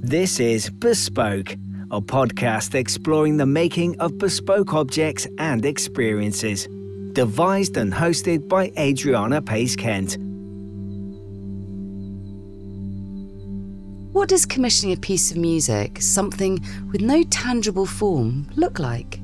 This is Bespoke, a podcast exploring the making of bespoke objects and experiences. Devised and hosted by Adriana Pace Kent. What does commissioning a piece of music, something with no tangible form, look like?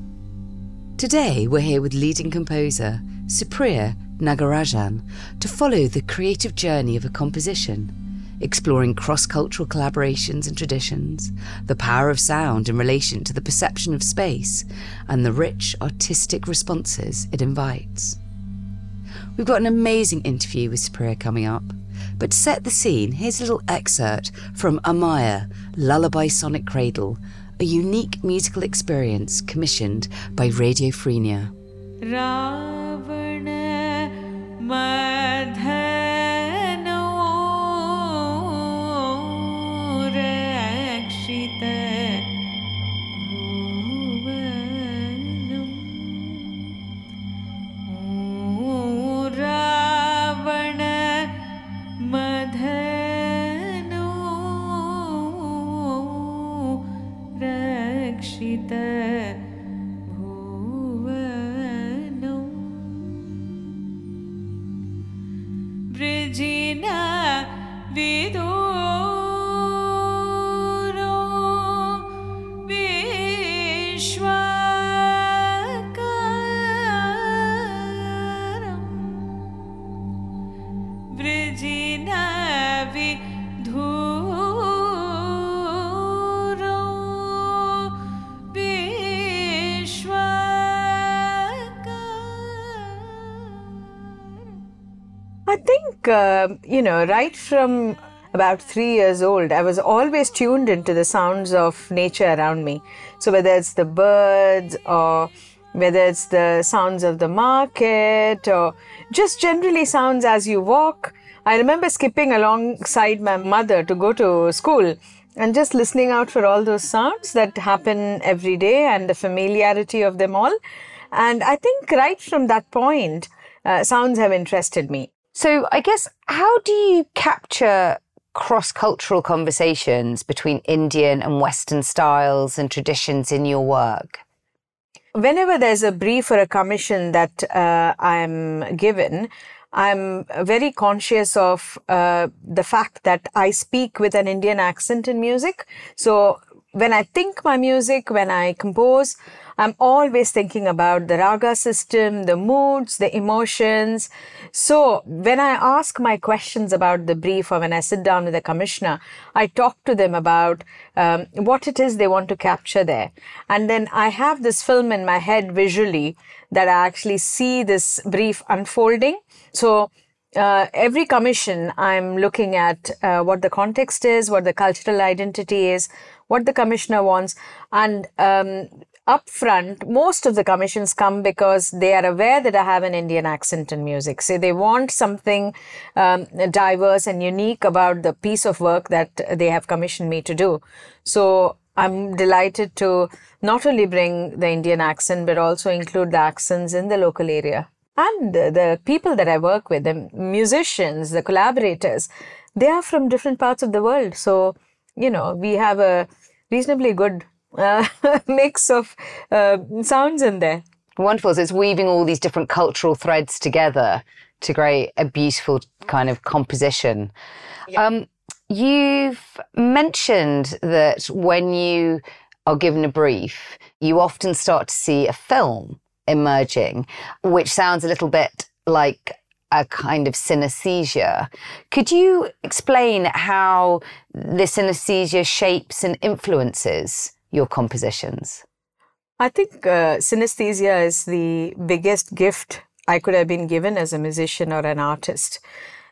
Today, we're here with leading composer Supriya Nagarajan to follow the creative journey of a composition exploring cross cultural collaborations and traditions, the power of sound in relation to the perception of space, and the rich artistic responses it invites. We've got an amazing interview with Supriya coming up. But to set the scene, here's a little excerpt from Amaya, Lullaby Sonic Cradle, a unique musical experience commissioned by Radio Freenia. Uh, you know, right from about three years old, I was always tuned into the sounds of nature around me. So, whether it's the birds or whether it's the sounds of the market or just generally sounds as you walk. I remember skipping alongside my mother to go to school and just listening out for all those sounds that happen every day and the familiarity of them all. And I think right from that point, uh, sounds have interested me. So, I guess, how do you capture cross cultural conversations between Indian and Western styles and traditions in your work? Whenever there's a brief or a commission that uh, I'm given, I'm very conscious of uh, the fact that I speak with an Indian accent in music. So when I think my music, when I compose, I'm always thinking about the raga system, the moods, the emotions. So when I ask my questions about the brief or when I sit down with the commissioner, I talk to them about um, what it is they want to capture there. And then I have this film in my head visually that I actually see this brief unfolding. So uh, every commission, I'm looking at uh, what the context is, what the cultural identity is, what the commissioner wants, and um, upfront, most of the commissions come because they are aware that I have an Indian accent in music. So they want something um, diverse and unique about the piece of work that they have commissioned me to do. So I'm delighted to not only bring the Indian accent, but also include the accents in the local area. And the people that I work with, the musicians, the collaborators, they are from different parts of the world. So, you know, we have a reasonably good uh, mix of uh, sounds in there. Wonderful. So it's weaving all these different cultural threads together to create a beautiful kind of composition. Yeah. Um, you've mentioned that when you are given a brief, you often start to see a film emerging, which sounds a little bit like a kind of synesthesia. Could you explain how the synesthesia shapes and influences your compositions? I think uh, synesthesia is the biggest gift I could have been given as a musician or an artist.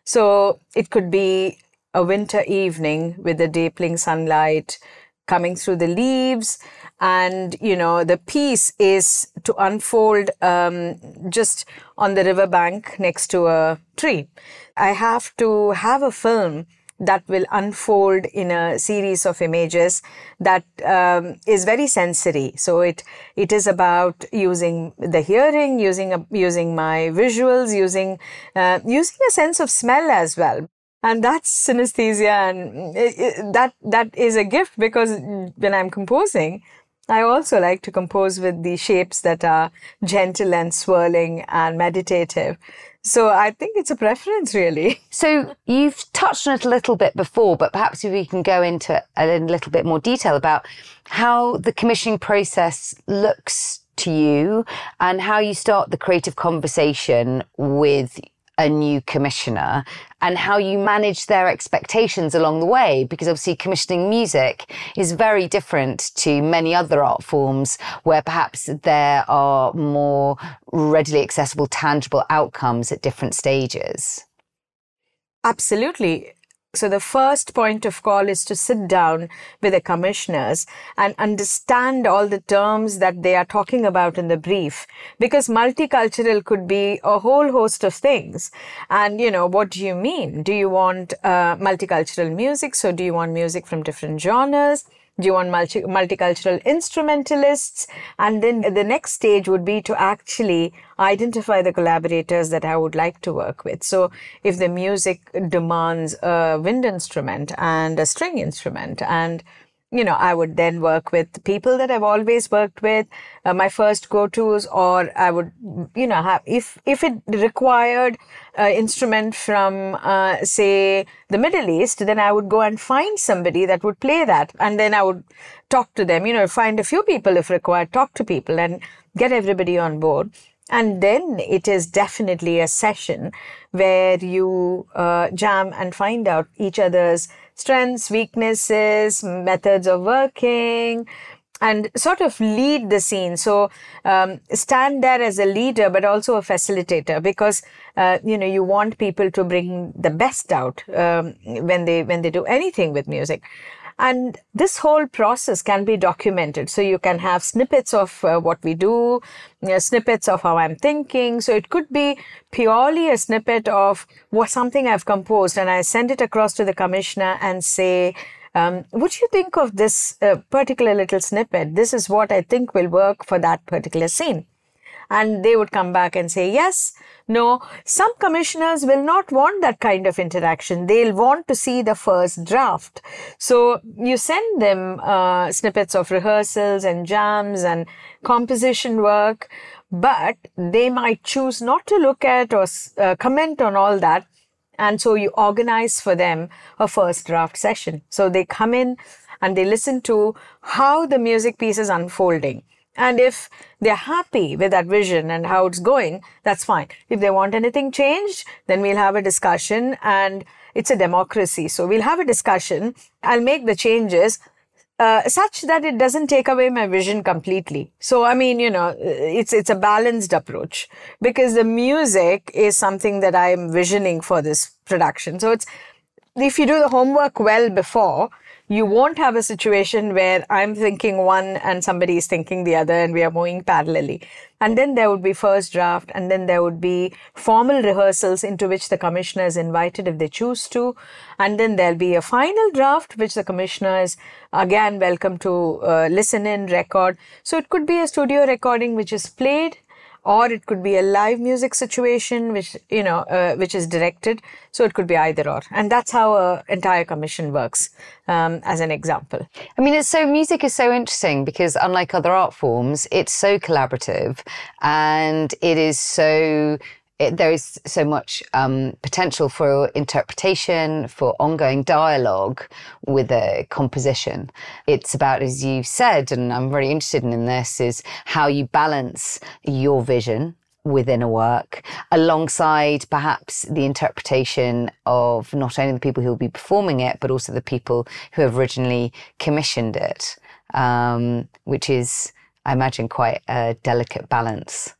So it could be a winter evening with the deepening sunlight coming through the leaves and you know the piece is to unfold um, just on the riverbank next to a tree i have to have a film that will unfold in a series of images that um, is very sensory. So it it is about using the hearing, using a, using my visuals, using uh, using a sense of smell as well. and that's synesthesia and it, it, that that is a gift because when i'm composing i also like to compose with the shapes that are gentle and swirling and meditative so i think it's a preference really. So you've touched on it a little bit before but perhaps we can go into it a little bit more detail about how the commissioning process looks to you and how you start the creative conversation with a new commissioner and how you manage their expectations along the way because obviously commissioning music is very different to many other art forms where perhaps there are more readily accessible tangible outcomes at different stages. Absolutely so the first point of call is to sit down with the commissioners and understand all the terms that they are talking about in the brief because multicultural could be a whole host of things. And, you know, what do you mean? Do you want uh, multicultural music? So do you want music from different genres? Do you want multi- multicultural instrumentalists? And then the next stage would be to actually identify the collaborators that I would like to work with. So if the music demands a wind instrument and a string instrument and you know, I would then work with people that I've always worked with, uh, my first go-tos, or I would, you know, have if if it required an instrument from, uh, say, the Middle East, then I would go and find somebody that would play that, and then I would talk to them. You know, find a few people if required, talk to people, and get everybody on board. And then it is definitely a session where you uh, jam and find out each other's strengths, weaknesses, methods of working, and sort of lead the scene. So um, stand there as a leader, but also a facilitator, because uh, you know you want people to bring the best out um, when they when they do anything with music. And this whole process can be documented. So you can have snippets of uh, what we do, you know, snippets of how I'm thinking. So it could be purely a snippet of what something I've composed and I send it across to the commissioner and say, um, what do you think of this uh, particular little snippet? This is what I think will work for that particular scene and they would come back and say yes no some commissioners will not want that kind of interaction. They'll want to see the first draft. So you send them uh, snippets of rehearsals and jams and composition work but they might choose not to look at or uh, comment on all that and so you organize for them a first draft session. So they come in and they listen to how the music piece is unfolding and if they're happy with that vision and how it's going, that's fine. If they want anything changed, then we'll have a discussion and it's a democracy. So we'll have a discussion. I'll make the changes uh, such that it doesn't take away my vision completely. So I mean, you know, it's it's a balanced approach because the music is something that I'm visioning for this production. So it's if you do the homework well before, you won't have a situation where I'm thinking one and somebody is thinking the other and we are moving parallelly. And then there would be first draft and then there would be formal rehearsals into which the commissioner is invited if they choose to. And then there'll be a final draft which the commissioner is again welcome to uh, listen in, record. So it could be a studio recording which is played or it could be a live music situation which you know uh, which is directed. So it could be either or. And that's how an entire commission works um, as an example. I mean it's so music is so interesting because unlike other art forms it's so collaborative and it is so it, there is so much um, potential for interpretation, for ongoing dialogue with a composition. It's about, as you've said, and I'm really interested in this, is how you balance your vision within a work alongside perhaps the interpretation of not only the people who will be performing it, but also the people who have originally commissioned it, um, which is, I imagine, quite a delicate balance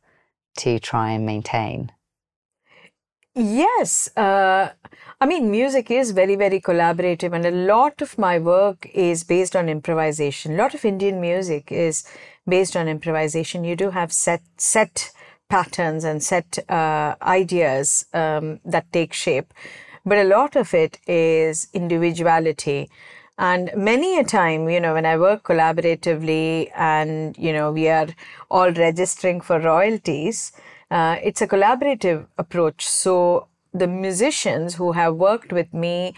to try and maintain. Yes. Uh, I mean, music is very, very collaborative, and a lot of my work is based on improvisation. A lot of Indian music is based on improvisation. You do have set, set patterns and set uh, ideas um, that take shape, but a lot of it is individuality. And many a time, you know, when I work collaboratively and, you know, we are all registering for royalties, uh, it's a collaborative approach. So the musicians who have worked with me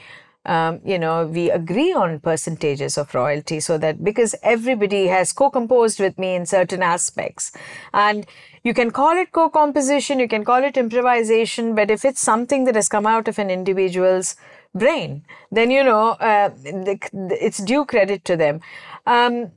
um, you know, we agree on percentages of royalty so that because everybody has co composed with me in certain aspects. And you can call it co composition, you can call it improvisation, but if it's something that has come out of an individual's brain, then, you know, uh, it's due credit to them. Um,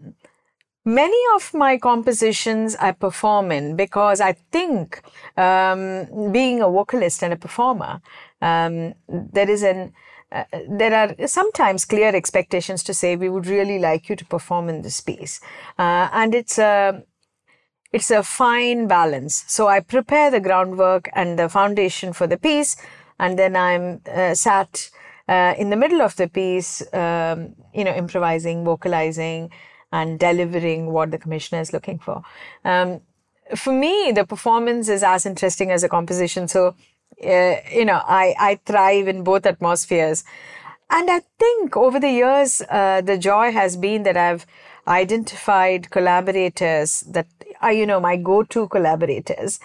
many of my compositions I perform in because I think um, being a vocalist and a performer, um, there is an uh, there are sometimes clear expectations to say we would really like you to perform in this piece. Uh, and it's a it's a fine balance. So i prepare the groundwork and the foundation for the piece and then i'm uh, sat uh, in the middle of the piece um, you know improvising vocalizing and delivering what the commissioner is looking for um, for me the performance is as interesting as a composition so uh, you know, I, I thrive in both atmospheres. And I think over the years, uh, the joy has been that I've identified collaborators that are, you know, my go to collaborators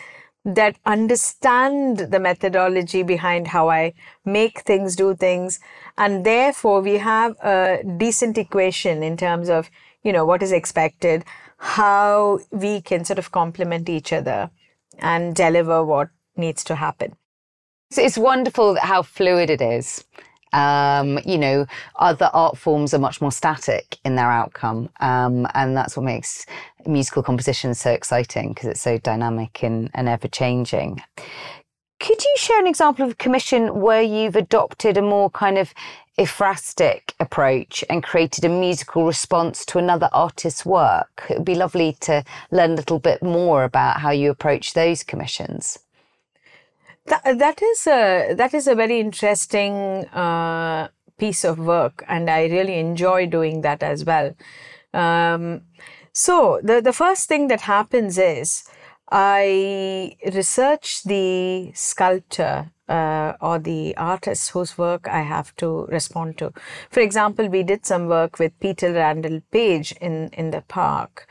that understand the methodology behind how I make things, do things. And therefore, we have a decent equation in terms of, you know, what is expected, how we can sort of complement each other and deliver what needs to happen. So it's wonderful how fluid it is. Um, you know, other art forms are much more static in their outcome. Um, and that's what makes musical composition so exciting because it's so dynamic and, and ever changing. Could you share an example of a commission where you've adopted a more kind of ekphrastic approach and created a musical response to another artist's work? It would be lovely to learn a little bit more about how you approach those commissions. That, that is a that is a very interesting uh, piece of work, and I really enjoy doing that as well. Um, so the the first thing that happens is I research the sculptor uh, or the artists whose work I have to respond to. For example, we did some work with Peter Randall Page in, in the park,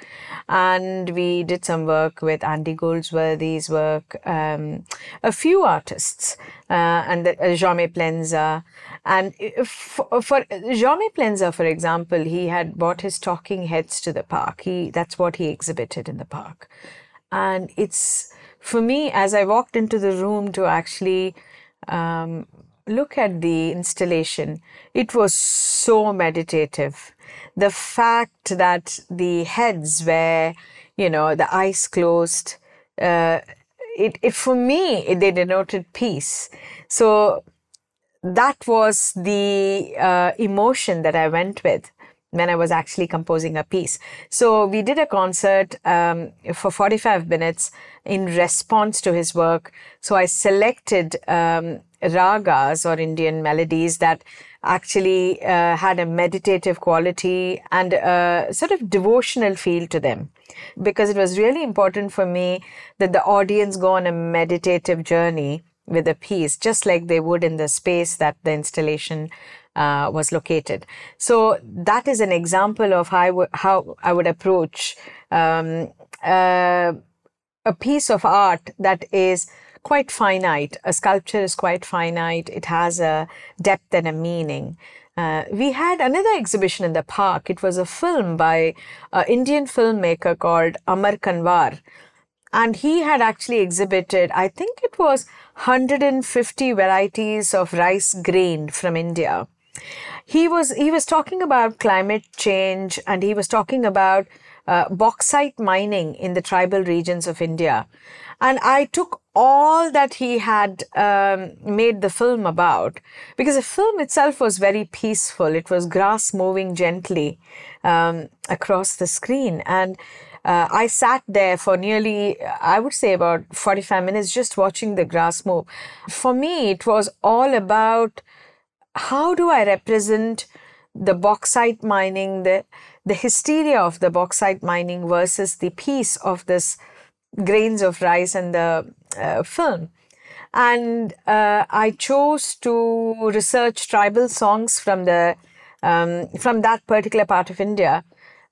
and we did some work with Andy Goldsworthy's work, um, a few artists, uh, and uh, Jaume Plensa. And for, for Jaume Plensa, for example, he had brought his talking heads to the park. He that's what he exhibited in the park, and it's for me, as I walked into the room to actually um, look at the installation, it was so meditative. The fact that the heads were, you know, the eyes closed, uh, it, it for me, it, they denoted peace. So that was the uh, emotion that I went with when I was actually composing a piece. So we did a concert um, for 45 minutes in response to his work. So I selected um, ragas or Indian melodies that actually uh, had a meditative quality and a sort of devotional feel to them. Because it was really important for me that the audience go on a meditative journey with a piece, just like they would in the space that the installation uh, was located. So that is an example of how I, w- how I would approach um, uh, a piece of art that is quite finite. A sculpture is quite finite. It has a depth and a meaning. Uh, we had another exhibition in the park. It was a film by an Indian filmmaker called Amar Kanwar. And he had actually exhibited, I think it was 150 varieties of rice grain from India he was he was talking about climate change and he was talking about uh, bauxite mining in the tribal regions of India. And I took all that he had um, made the film about because the film itself was very peaceful. It was grass moving gently um, across the screen. And uh, I sat there for nearly, I would say, about 45 minutes just watching the grass move. For me, it was all about how do I represent the bauxite mining, the, the hysteria of the bauxite mining versus the peace of this grains of rice and the uh, film? And uh, I chose to research tribal songs from the um, from that particular part of India,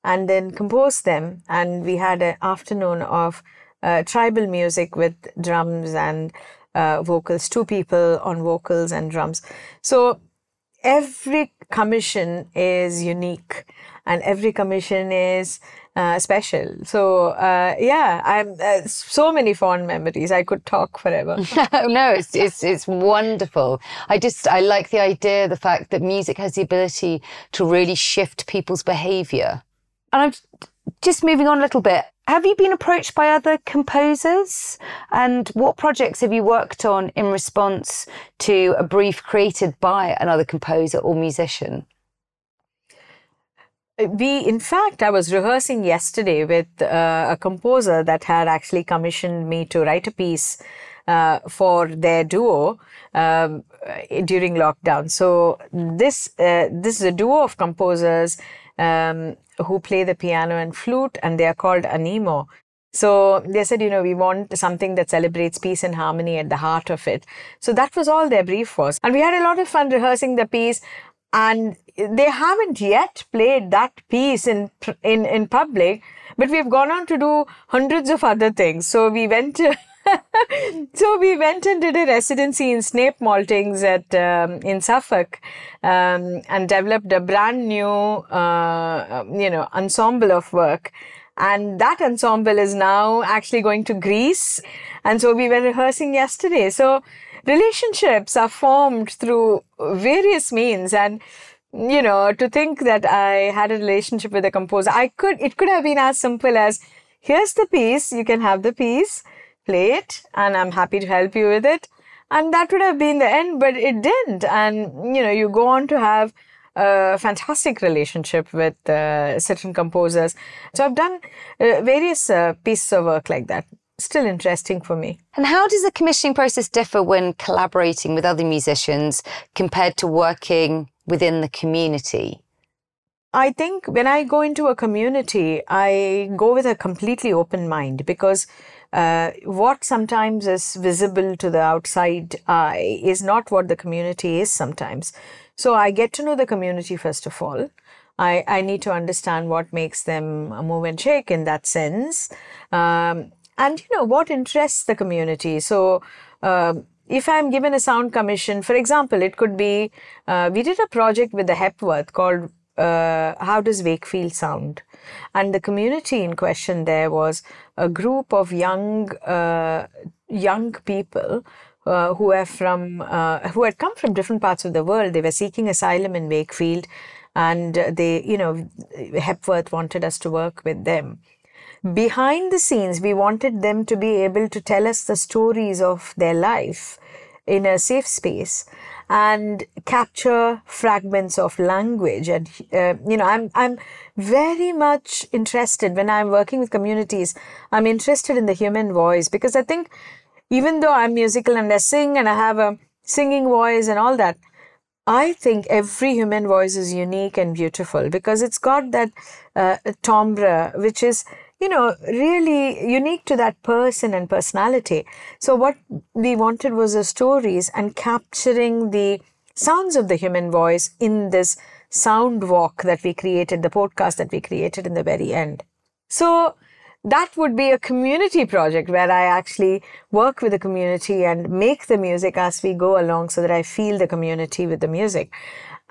and then compose them. And we had an afternoon of uh, tribal music with drums and uh, vocals, two people on vocals and drums. So every commission is unique and every commission is uh, special. So uh, yeah, I'm uh, so many fond memories. I could talk forever. no, it's it's it's wonderful. I just I like the idea, the fact that music has the ability to really shift people's behaviour. And I'm just moving on a little bit. Have you been approached by other composers? And what projects have you worked on in response to a brief created by another composer or musician? we in fact i was rehearsing yesterday with uh, a composer that had actually commissioned me to write a piece uh, for their duo um, during lockdown so this uh, this is a duo of composers um, who play the piano and flute and they are called animo so they said, you know, we want something that celebrates peace and harmony at the heart of it. So that was all their brief was. And we had a lot of fun rehearsing the piece and they haven't yet played that piece in in in public but we've gone on to do hundreds of other things so we went to so we went and did a residency in Snape Maltings at um, in Suffolk, um, and developed a brand new, uh, you know, ensemble of work. And that ensemble is now actually going to Greece, and so we were rehearsing yesterday. So relationships are formed through various means and you know to think that i had a relationship with a composer i could it could have been as simple as here's the piece you can have the piece and i'm happy to help you with it and that would have been the end but it didn't and you know you go on to have a fantastic relationship with uh, certain composers so i've done uh, various uh, pieces of work like that still interesting for me. And how does the commissioning process differ when collaborating with other musicians compared to working within the community? I think when I go into a community, I go with a completely open mind because uh, what sometimes is visible to the outside eye is not what the community is sometimes. So I get to know the community first of all. I, I need to understand what makes them move and shake in that sense. Um, and you know what interests the community so uh, if i'm given a sound commission for example it could be uh, we did a project with the hepworth called uh, how does wakefield sound? And the community in question there was a group of young uh, young people uh, who are from uh, who had come from different parts of the world. They were seeking asylum in wakefield and they you know hepworth wanted us to work with them. Behind the scenes, we wanted them to be able to tell us the stories of their life in a safe space and capture fragments of language. And uh, you know i'm i'm very much interested when i'm working with communities i'm interested in the human voice because i think even though i'm musical and i sing and i have a singing voice and all that I think every human voice is unique and beautiful because it's got that uh, timbre, which is you know, really unique to that person and personality. So, what we wanted was the stories and capturing the sounds of the human voice in this sound walk that we created, the podcast that we created in the very end. So, that would be a community project where I actually work with the community and make the music as we go along so that I feel the community with the music.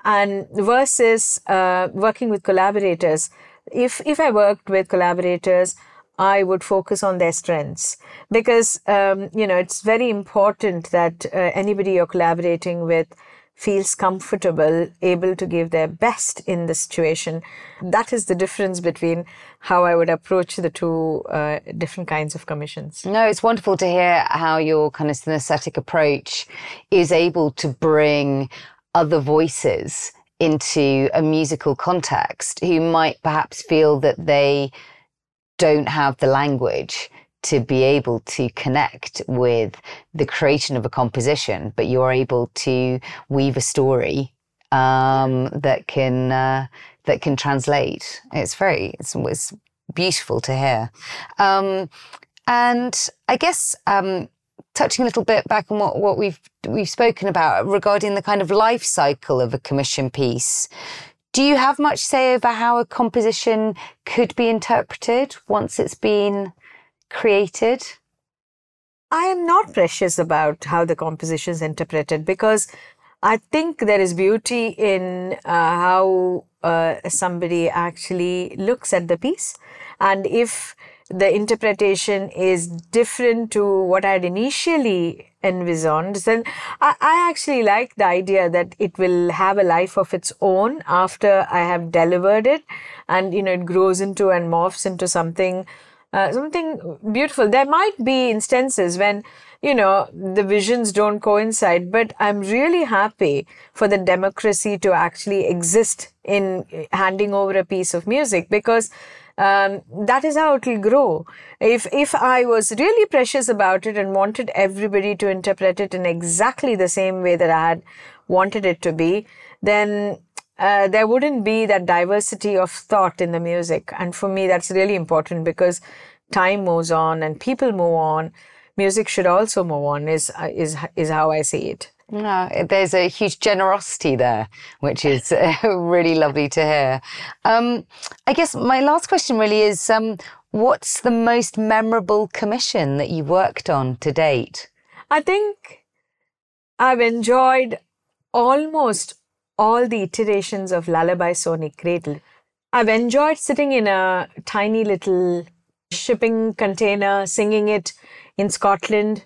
And versus uh, working with collaborators, if if I worked with collaborators, I would focus on their strengths because um, you know it's very important that uh, anybody you're collaborating with feels comfortable, able to give their best in the situation. That is the difference between how I would approach the two uh, different kinds of commissions. No, it's wonderful to hear how your kind of synesthetic approach is able to bring other voices into a musical context who might perhaps feel that they don't have the language to be able to connect with the creation of a composition, but you're able to weave a story um, that can uh, that can translate. It's very it's, it's beautiful to hear, um, and I guess um, touching a little bit back on what, what we've we've spoken about regarding the kind of life cycle of a commission piece. Do you have much say over how a composition could be interpreted once it's been created? I am not precious about how the composition is interpreted because I think there is beauty in uh, how uh, somebody actually looks at the piece. And if the interpretation is different to what I had initially envisioned, And I, I, actually like the idea that it will have a life of its own after I have delivered it, and you know it grows into and morphs into something, uh, something beautiful. There might be instances when you know the visions don't coincide, but I'm really happy for the democracy to actually exist in handing over a piece of music because um, that is how it will grow. If if I was really precious about it and wanted everybody to interpret it in exactly the same way that I had wanted it to be, then uh, there wouldn't be that diversity of thought in the music. And for me, that's really important because time moves on and people move on. Music should also move on. Is is is how I see it. No, there's a huge generosity there, which is really lovely to hear. Um, I guess my last question really is um, what's the most memorable commission that you worked on to date? I think I've enjoyed almost all the iterations of Lullaby Sonic Cradle. I've enjoyed sitting in a tiny little shipping container, singing it in Scotland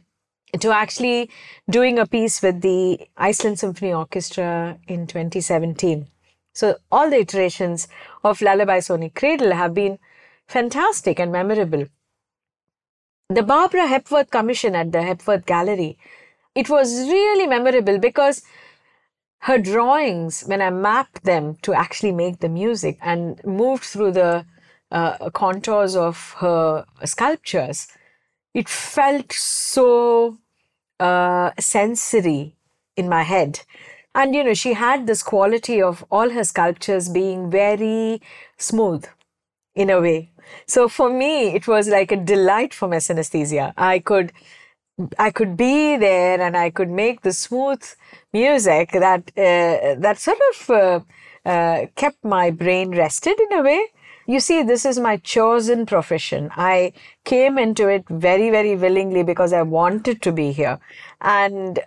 to actually doing a piece with the Iceland Symphony Orchestra in 2017. So all the iterations of Lullaby Sonic Cradle have been fantastic and memorable. The Barbara Hepworth Commission at the Hepworth Gallery, it was really memorable because her drawings, when I mapped them to actually make the music and moved through the uh, contours of her sculptures, it felt so uh, sensory in my head. And you know, she had this quality of all her sculptures being very smooth in a way. So for me, it was like a delight for my synesthesia. I could, I could be there and I could make the smooth music that uh, that sort of uh, uh, kept my brain rested in a way. You see, this is my chosen profession. I came into it very, very willingly because I wanted to be here. And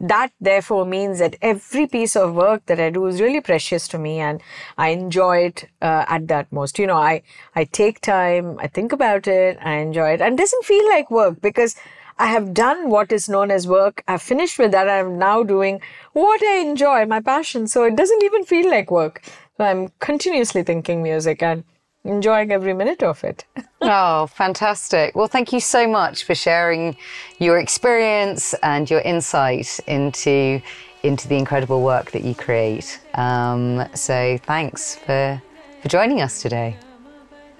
that therefore means that every piece of work that I do is really precious to me and I enjoy it uh, at that most. You know, I, I take time, I think about it, I enjoy it and it doesn't feel like work because I have done what is known as work. I've finished with that. I'm now doing what I enjoy, my passion. So it doesn't even feel like work. So I'm continuously thinking music and enjoying every minute of it. oh, fantastic. Well, thank you so much for sharing your experience and your insight into into the incredible work that you create. Um, so thanks for for joining us today.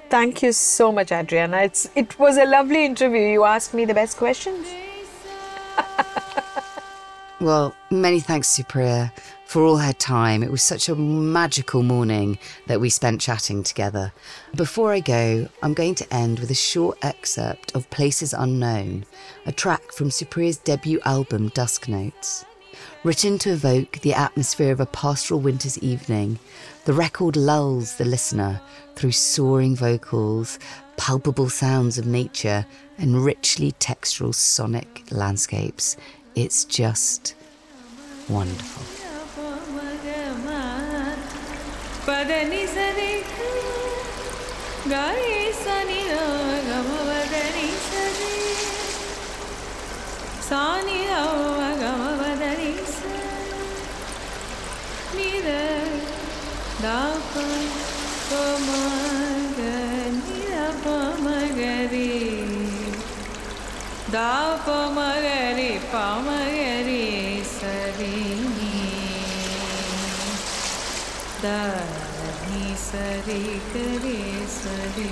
Thank you so much, Adriana. It's it was a lovely interview. You asked me the best questions. well, many thanks, Supriya for all her time. It was such a magical morning that we spent chatting together. Before I go, I'm going to end with a short excerpt of Places Unknown, a track from Supriya's debut album Dusk Notes. Written to evoke the atmosphere of a pastoral winter's evening, the record lulls the listener through soaring vocals, palpable sounds of nature, and richly textural sonic landscapes. It's just wonderful. పదని సరి గారి సని గమవదని సరి సాని గమవదని నిద దాప పమగ నిద పమగరి దాప మగరి పమగరి సరి சரி கரே சரி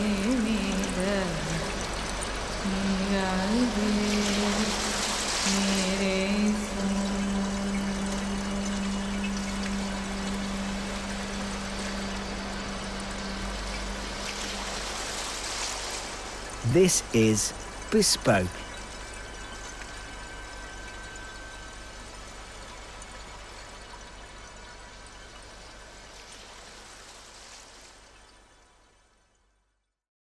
நீரே This is Bespoke.